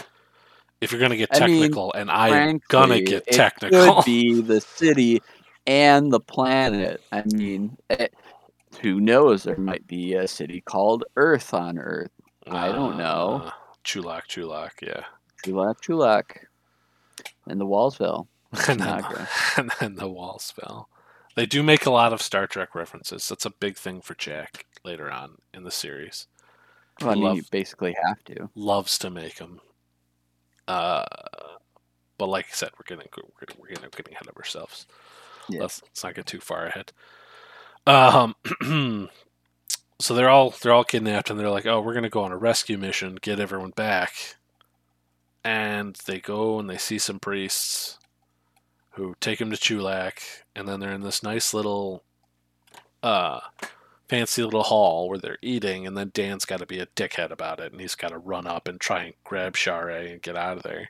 if you're gonna get I mean, technical, and I am gonna get it technical, could be the city and the planet. I mean, it, who knows? There might be a city called Earth on Earth. I don't know. Uh, Chulak, Chulak, yeah. Chulak, Chulak, and the Wallsville. and then, and then the walls fell. They do make a lot of Star Trek references. That's a big thing for Jack later on in the series. Well, I mean, Love- you basically have to. Loves to make them. Uh, but like I said, we're getting we're we're getting, we're getting ahead of ourselves. Yeah. Let's, let's not get too far ahead. Um, so they're all they're all kidnapped, and they're like, "Oh, we're gonna go on a rescue mission, get everyone back." And they go and they see some priests who take him to Chulak, and then they're in this nice little, uh, fancy little hall where they're eating, and then Dan's got to be a dickhead about it, and he's got to run up and try and grab Sha're and get out of there.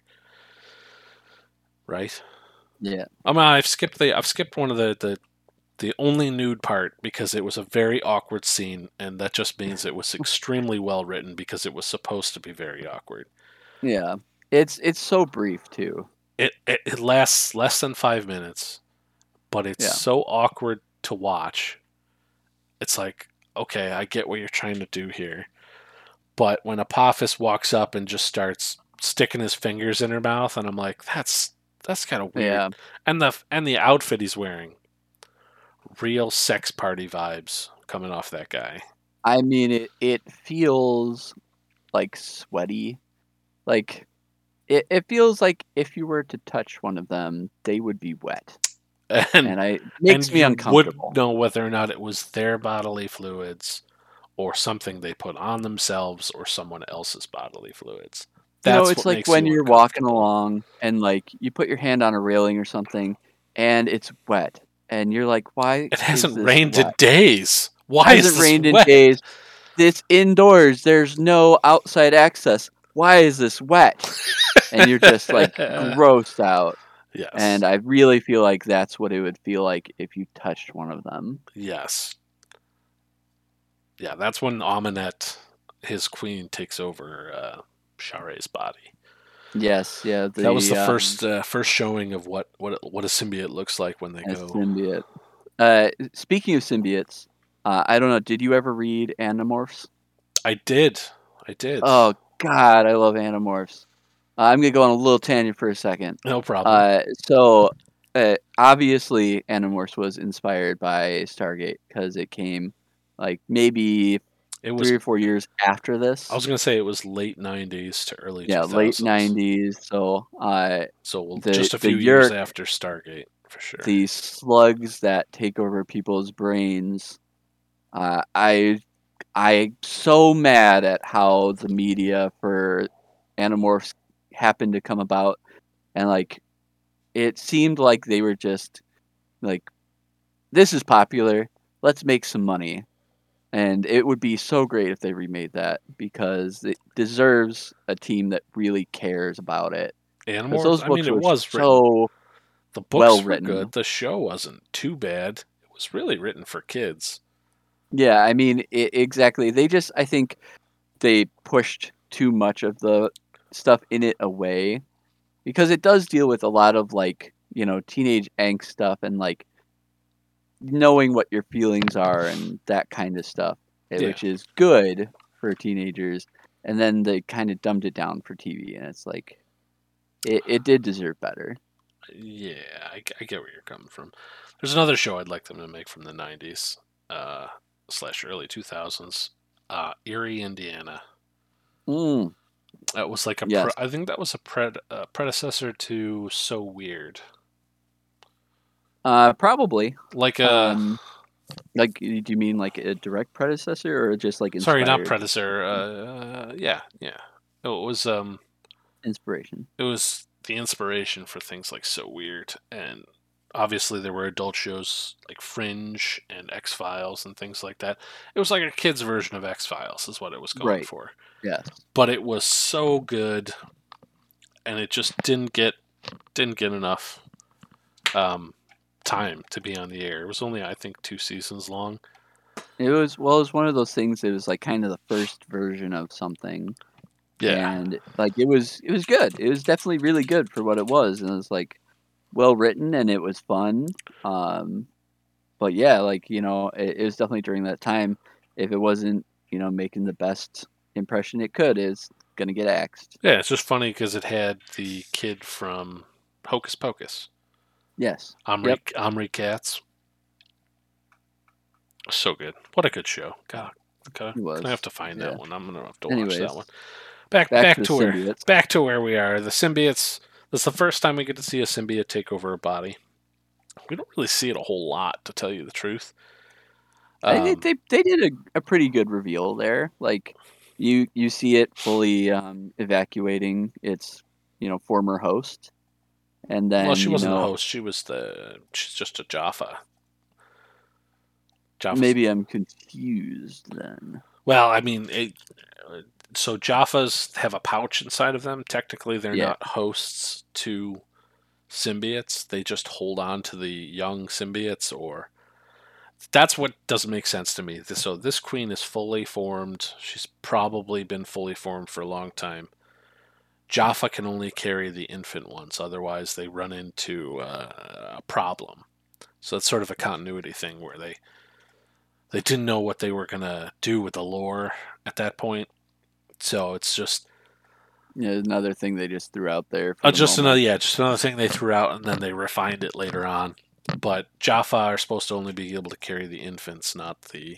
Right? Yeah. I mean, I've skipped the I've skipped one of the the the only nude part because it was a very awkward scene, and that just means it was extremely well written because it was supposed to be very awkward. Yeah. It's it's so brief too. It it, it lasts less than five minutes, but it's Yeah. so awkward to watch. It's like, okay, I get what you're trying to do here, but when Apophis walks up and just starts sticking his fingers in her mouth, and I'm like, that's that's kind of weird. Yeah. and the and the outfit he's wearing real sex party vibes coming off that guy I mean, it it feels like sweaty, like it, it feels like if you were to touch one of them, they would be wet, and, and I it makes and me uncomfortable. would know whether or not it was their bodily fluids or something they put on themselves or someone else's bodily fluids you know, it's like when you you're walking along and like you put your hand on a railing or something, and it's wet, and you're like, why? It hasn't rained in days. Why It is hasn't rained in days. It's indoors. There's no outside access. Why is this wet? and you're just like grossed out. Yes. And I really feel like that's what it would feel like if you touched one of them. yes. Yeah, that's when Amaunet, his queen, takes over uh, Sha're's body. Yes, yeah. The, that was the um, first uh, first showing of what what what a symbiote looks like when they go. symbiote. Uh, speaking of symbiotes, uh, I don't know. Did you ever read Animorphs? I did, I did. Oh God, I love Animorphs. Uh, I'm gonna go on a little tangent for a second. no problem. Uh, so uh, obviously, Animorphs was inspired by Stargate because it came like maybe it was. three or four years after this. I was gonna say it was late '90s to early yeah, 2000s. late '90s. So uh, So well, The- just a few years year- after Stargate, for sure. the slugs that take over people's brains. Uh, I I'm so mad at how the media for Animorphs happened to come about, and like it seemed like they were just like, this is popular, let's make some money, and it would be so great if they remade that because it deserves a team that really cares about it. Animorphs. those I books mean, it was written. so The books well were written. good. The show wasn't too bad. It was really written for kids. Yeah, I mean, i exactly. They just, I think, they pushed too much of the stuff in it away because it does deal with a lot of like, you know, teenage angst stuff and like knowing what your feelings are and that kind of stuff, eh, Yeah. which is good for teenagers. And then they kind of dumbed it down for TV, and it's like, it, it did deserve better. Yeah, I, I get where you're coming from. There's another show I'd like them to make from the '90s uh, slash early 2000s. Uh, Erie, Indiana. Mm, That was like a. Yes. Pre- I think that was a pred- uh, predecessor to So Weird. uh, probably. Like a. Um, like, do you mean like a direct predecessor or just like sorry, not inspired predecessor. Uh, yeah, yeah. It was um. inspiration? it was the inspiration for things like So Weird, and obviously there were adult shows like Fringe and X Files and things like that. It was like a kid's version of X Files, is what it was going Right. for. Yes. But it was so good, and it just didn't get didn't get enough um, time to be on the air. It was only I think two seasons long. It was well, it was one of those things. It was like kind of the first version of something, Yeah, and like it was, it was good. It was definitely really good for what it was, and it was like well written and it was fun. Um, but yeah, like you know, it, it was definitely during that time. If it wasn't, you know, making the best impression it could, is gonna get axed. yeah. It's just funny because it had the kid from Hocus Pocus. Yes. Omri, Yep. Omri Katz. So good. What a good show. God, okay. I have to find yeah. that one. I'm gonna have to watch that one. Back back back, to to, where symbiotes. back to where we are. The symbiotes. This is the first time we get to see a symbiote take over a body. We don't really see it a whole lot, to tell you the truth. Um, they they did a, a pretty good reveal there. Like you you see it fully um, evacuating its you know former host, and then well, she wasn't know, the host. She was the. She's just a Jaffa. Jaffa's Maybe I'm confused then. Well, I mean, it, so Jaffas have a pouch inside of them. Technically, they're Yeah. not hosts to symbiotes. They just hold on to the young symbiotes, or that's what doesn't make sense to me. So this queen is fully formed. She's probably been fully formed for a long time. Jaffa can only carry the infant ones, otherwise they run into uh, a problem. So it's sort of a continuity thing where they they didn't know what they were gonna do with the lore at that point. So it's just Yeah, another thing they just threw out there. For uh, the just moment. another yeah, just another thing they threw out, and then they refined it later on. But Jaffa are supposed to only be able to carry the infants, not the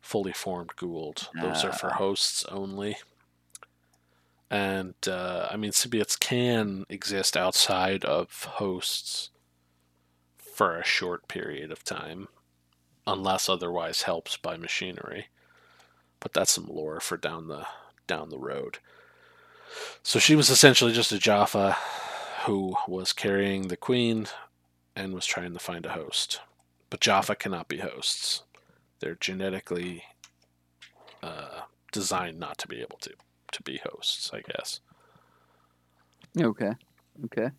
fully formed Gould. Those are for Ah. hosts only. And uh, I mean, symbiotes can exist outside of hosts for a short period of time, unless otherwise helped by machinery. But that's some lore for down the down the road. So she was essentially just a Jaffa who was carrying the queen, and was trying to find a host. But Jaffa cannot be hosts. They're genetically uh, designed not to be able to to be hosts, I guess. Okay. Okay.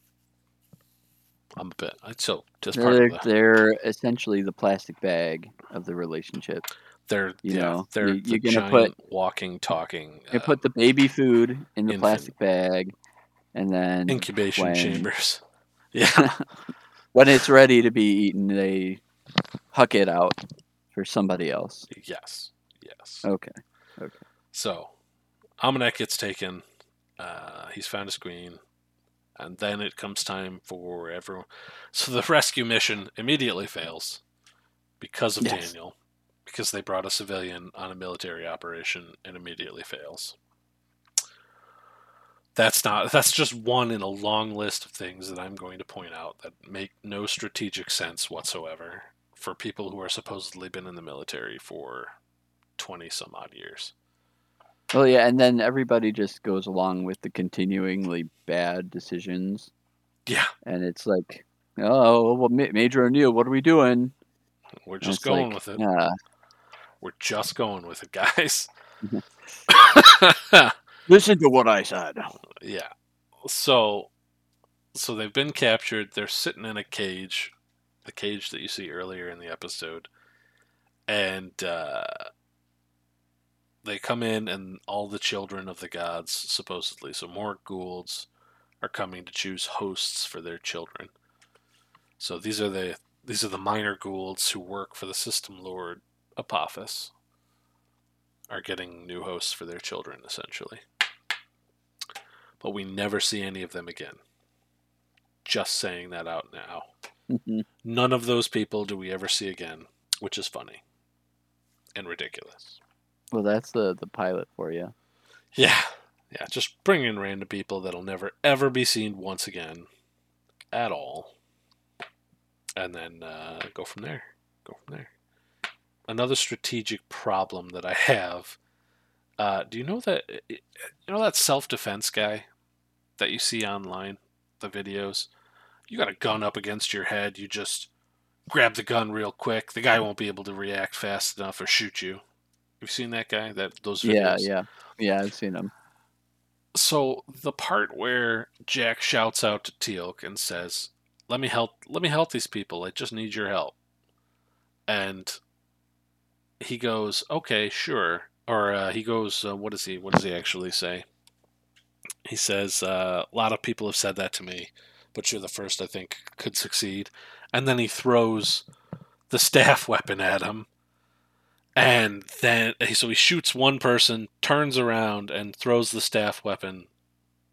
I'm a bit. So just part They're, of the, they're essentially the plastic bag of the relationship. They're you yeah, know, they're you- the you're gonna giant put- walking, talking They uh, put the baby food in the infant. plastic bag, and then incubation when- chambers. Yeah, when it's ready to be eaten, they huck it out for somebody else. yes, yes. Okay. Okay. So, Almanac gets taken. Uh, he's found his queen. And then it comes time for everyone. So the rescue mission immediately fails because of Yes. Daniel. Because they brought a civilian on a military operation and immediately fails. That's not that's just one in a long list of things that I'm going to point out that make no strategic sense whatsoever for people who are supposedly been in the military for 20 some odd years. Well, yeah, and then everybody just goes along with the continuingly bad decisions, Yeah, and it's like, oh, well, Major O'Neill, what are we doing? we're just going like, with it. Yeah, We're just going with it, guys. listen to what I said. yeah. So so they've been captured. They're sitting in a cage, the cage that you see earlier in the episode. And uh they come in and all the children of the gods supposedly, so more Goulds are coming to choose hosts for their children. So these are the these are the minor Goulds who work for the system lord Apophis are getting new hosts for their children essentially but we never see any of them again. Just saying that out now. Mhm. None of those people do we ever see again, which is funny and ridiculous. well, that's the the pilot for you. Yeah, yeah, just bring in random people that'll never ever be seen once again at all, and then uh, go from there. Go from there. Another strategic problem that I have. Uh, do you know that you know that self defense guy that you see online, the videos? You got a gun up against your head. You just grab the gun real quick. The guy won't be able to react fast enough or shoot you. You've seen that guy? That those videos? Yeah, yeah, yeah. I've seen them. so the part where Jack shouts out to Teal'c and says, "Let me help. Let me help these people. I just need your help." And he goes, "Okay, sure." Or uh, he goes, uh, "What does he? What does he actually say?" He says, uh, "A lot of people have said that to me, but you're the first I think could succeed." And then he throws the staff weapon at him. And then, so he shoots one person, turns around, and throws the staff weapon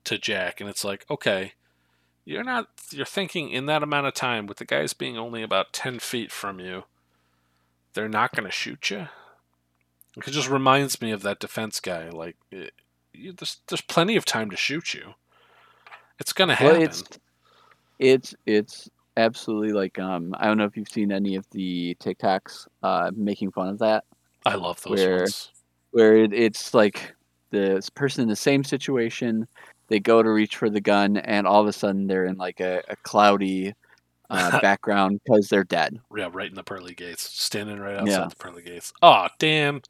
to Jack. And it's like, okay, you're not, you're thinking in that amount of time, with the guys being only about 10 feet from you, they're not going to shoot you? It just reminds me of that defense guy. Like, it, you, there's, there's plenty of time to shoot you. It's going to happen. Well, it's it's it's absolutely like um. I don't know if you've seen any of the TikToks uh making fun of that. I love those where- ones. where it, it's like the person in the same situation they go to reach for the gun and all of a sudden they're in like a, a cloudy uh, background because they're dead Yeah, right in the pearly gates, standing right outside Yeah. the pearly gates. Oh, damn!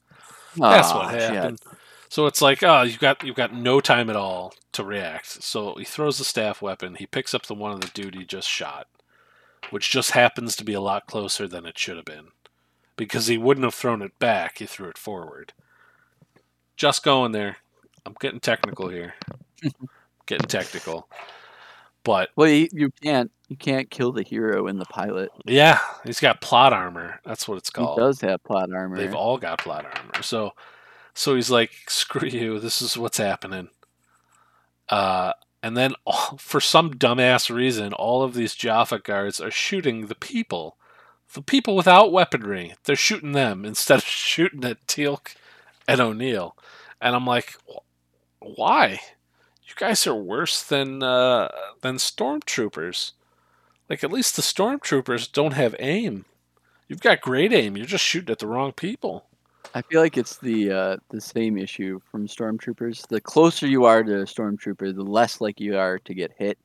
That's what Aw, shit. happened. So it's like, oh, you've got you've got no time at all to react. So he throws the staff weapon. He picks up the one of the dude he just shot, which just happens to be a lot closer than it should have been, because he wouldn't have thrown it back. He threw it forward. Just going there. I'm getting technical here. getting technical. But well you, you can't you can't kill the hero in the pilot yeah, he's got plot armor. That's what it's called. he does have plot armor They've all got plot armor. So so he's like, screw you, this is what's happening. Uh and then all, for some dumbass reason, all of these Jaffa guards are shooting the people. The people without weaponry. They're shooting them instead of shooting at Teal'c and O'Neill. And I'm like, why? You guys are worse than uh, than stormtroopers. Like at least the stormtroopers don't have aim. You've got great aim. You're just shooting at the wrong people. I feel like it's the uh, the same issue from stormtroopers. The closer you are to a stormtrooper, the less like you are to get hit.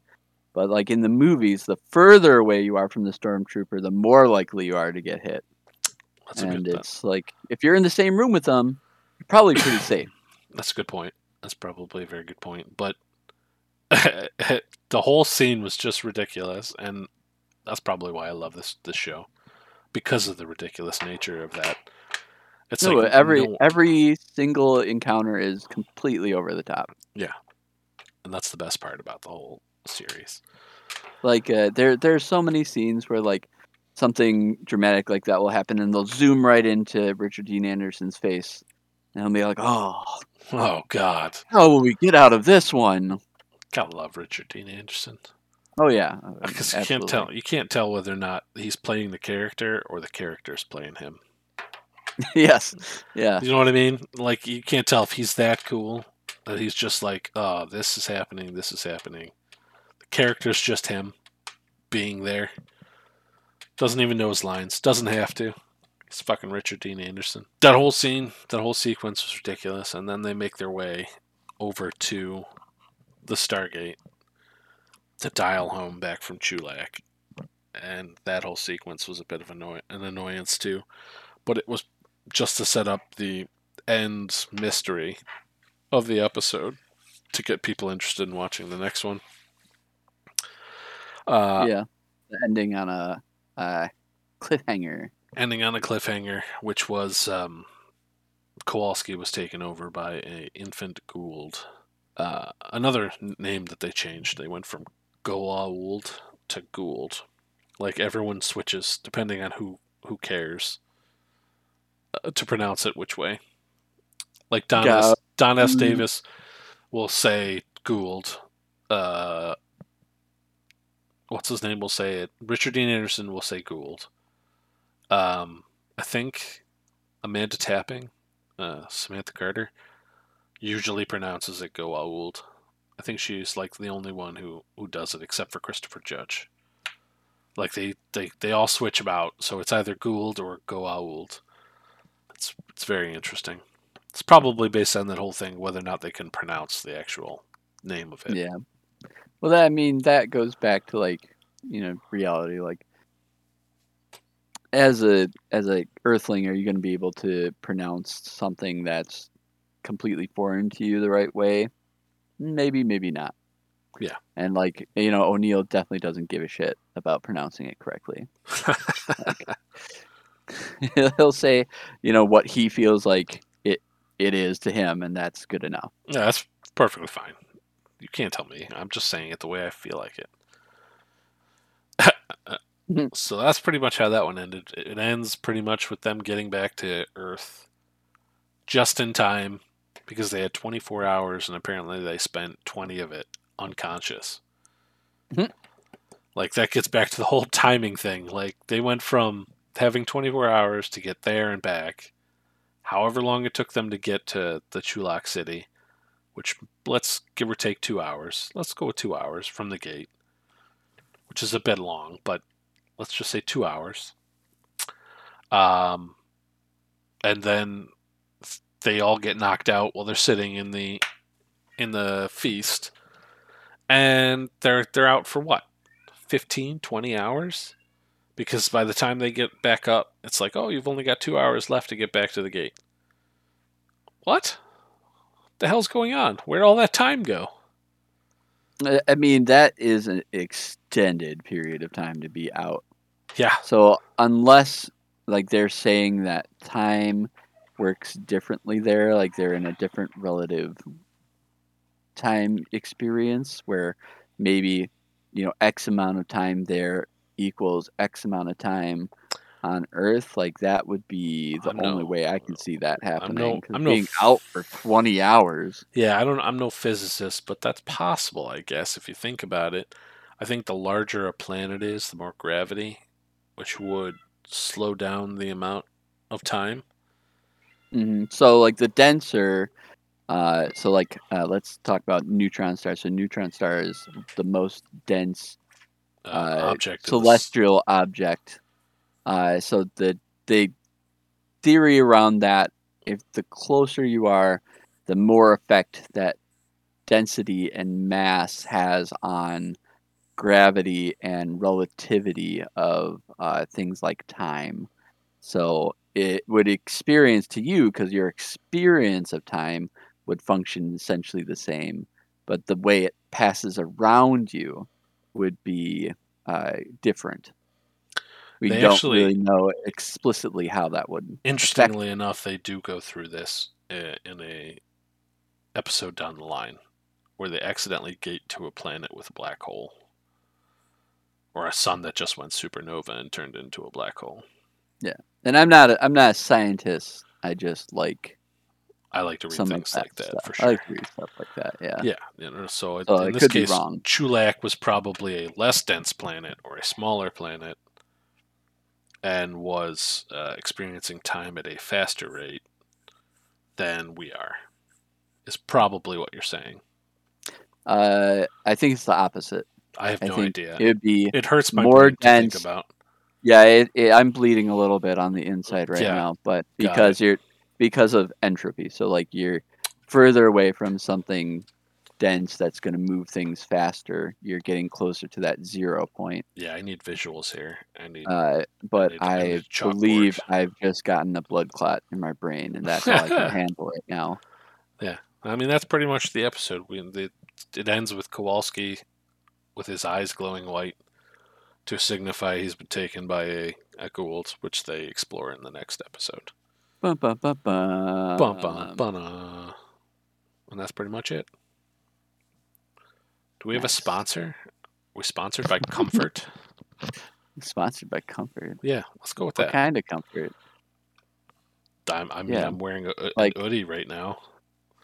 But like in the movies, the further away you are from the stormtrooper, the more likely you are to get hit. That's a and it's like if you're in the same room with them, you're probably pretty safe. That's a good point. That's probably a very good point. But the whole scene was just ridiculous, and that's probably why I love this this show because of the ridiculous nature of that. It's No, like every no- every single encounter is completely over the top. Yeah, and that's the best part about the whole series. Like uh, there there's so many scenes where like something dramatic like that will happen, and they'll zoom right into Richard Dean Anderson's face, and he'll be like, "Oh, Oh God, how will we get out of this one?" gotta love Richard Dean Anderson Oh yeah, uh, because you can't tell you can't tell whether or not he's playing the character or the character's playing him. yes, yeah, You know what I mean? Like you can't tell if he's that cool that he's just like, oh, this is happening, this is happening. The character's just him being there. Doesn't even know his lines. Doesn't have to. It's fucking Richard Dean Anderson. That whole scene, that whole sequence was ridiculous, and then they make their way over to the Stargate to dial home back from Chulak. And that whole sequence was a bit of annoy- an annoyance too. But it was just to set up the end mystery of the episode to get people interested in watching the next one. Uh, yeah. Ending on a, a cliffhanger. Ending on a cliffhanger, which was um, Kowalski was taken over by a infant Gould. Uh, another name that they changed. They went from Goa'uld to Gould. Like everyone switches depending on who who cares uh, to pronounce it which way. Like Don S, Don S. mm. Davis will say Gould. Uh, what's his name will say it. Richard Dean Anderson will say Gould. Um, I think Amanda Tapping, uh, Samantha Carter, usually pronounces it Goa'uld. I think she's like the only one who, who does it, except for Christopher Judge. Like they, they, they all switch about, so it's either Gould or Goa'uld. It's it's very interesting. It's probably based on that whole thing, whether or not they can pronounce the actual name of it. Yeah. Well, that, I mean, that goes back to like, you know, reality. Like, as a as a Earthling, are you going to be able to pronounce something that's completely foreign to you the right way? Maybe, maybe not. Yeah. And like, you know, O'Neill definitely doesn't give a shit about pronouncing it correctly. He'll say, you know, what he feels like it it is to him, and that's good enough. Yeah, that's perfectly fine. You can't tell me. I'm just saying it the way I feel like it. so that's pretty much how that one ended. It ends pretty much with them getting back to Earth just in time because they had 24 hours and apparently they spent 20 of it unconscious. Mhm. Like that gets back to the whole timing thing. Like they went from having 24 hours to get there and back, however long it took them to get to the Chulak city, which let's give or take two hours. Let's go with two hours from the gate, which is a bit long, but let's just say two hours. Um, and then they all get knocked out while they're sitting in the in the feast, and they're they're out for what 15, 20 hours. Because by the time they get back up, it's like, oh, you've only got two hours left to get back to the gate. What? The hell's going on? Where'd all that time go? I mean, that is an extended period of time to be out. Yeah, So unless like they're saying that time works differently there, like they're in a different relative time experience where maybe you know X amount of time there equals X amount of time on Earth, like that would be the I'm only no- way I can see that happening. I'm no being f- out for twenty hours. Yeah, I don't. I'm no physicist, but that's possible, I guess, if you think about it. I think the larger a planet is, the more gravity, which would slow down the amount of time. hmm So like the denser, uh, so like uh, let's talk about neutron stars. So neutron star is the most dense Uh, uh, object. celestial object. Uh, so the the theory around that, if the closer you are, the more effect that density and mass has on gravity and relativity of uh, things like time. So it would experience to you because your experience of time would function essentially the same, but the way it passes around you would be uh, different. We They don't actually- really know explicitly how that would. affect- Interestingly enough, they do go through this uh, in a episode down the line where they accidentally gate to a planet with a black hole. Or a sun that just went supernova and turned into a black hole. Yeah, and I'm not. A, I'm not a scientist. I just like I like to read things of that like that for I sure. like to read stuff like that. Yeah. Yeah, you know, so, it- So in this case. Chulak was probably a less dense planet or a smaller planet and was uh, experiencing time at a faster rate than we are, is probably what you're saying. Uh, I think it's the opposite. I have I no idea. It would be It hurts my more brain to think about. yeah. It, it, I'm bleeding a little bit on the inside right Yeah. now, but because you're because of entropy. So like you're further away from something dense that's going to move things faster. You're getting closer to that zero point. Yeah, I need visuals here. I need. Uh, but need- I I, believe I've just gotten a blood clot in my brain, and that's all I can handle right now. Yeah, I mean, that's pretty much the episode. We the, it ends with Kowalski with his eyes glowing white to signify he's been taken by a, a Goa'uld, which they explore in the next episode. Bum, bum, bum, bum. Bum, bum, bum, uh. And that's pretty much it. Do we have a Nice. sponsor? Are we sponsored by Comfort? Sponsored by Comfort. yeah, let's go with What that. kind of comfort? I'm, I mean, Yeah. I'm wearing a, a, Like- an hoodie right now.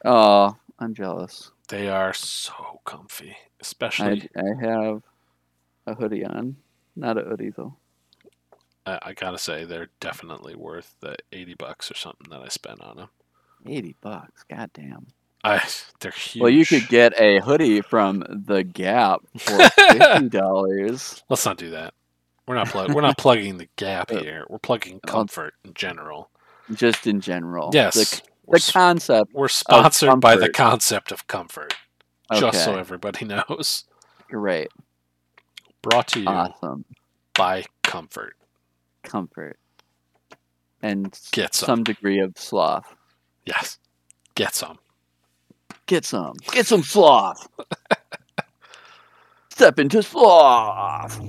Oh, I'm jealous. They are so comfy, especially. I have a hoodie on. Not a hoodie though. I, I gotta say, they're definitely worth the eighty bucks or something that I spent on them. Eighty bucks. goddamn. I, they're huge. Well, you could get a hoodie from the Gap for fifty dollars. Let's not do that. We're not plug- We're not plugging the Gap Uh, here. We're plugging Comfort in general. just in general. Yes, The, the s- concept. we're sponsored by the concept of comfort. Just so everybody knows. Great. Brought to you Awesome. by Comfort. Comfort. And Get some. some degree of sloth. Yes, get some. Get some. Get some sloth. Step into sloth.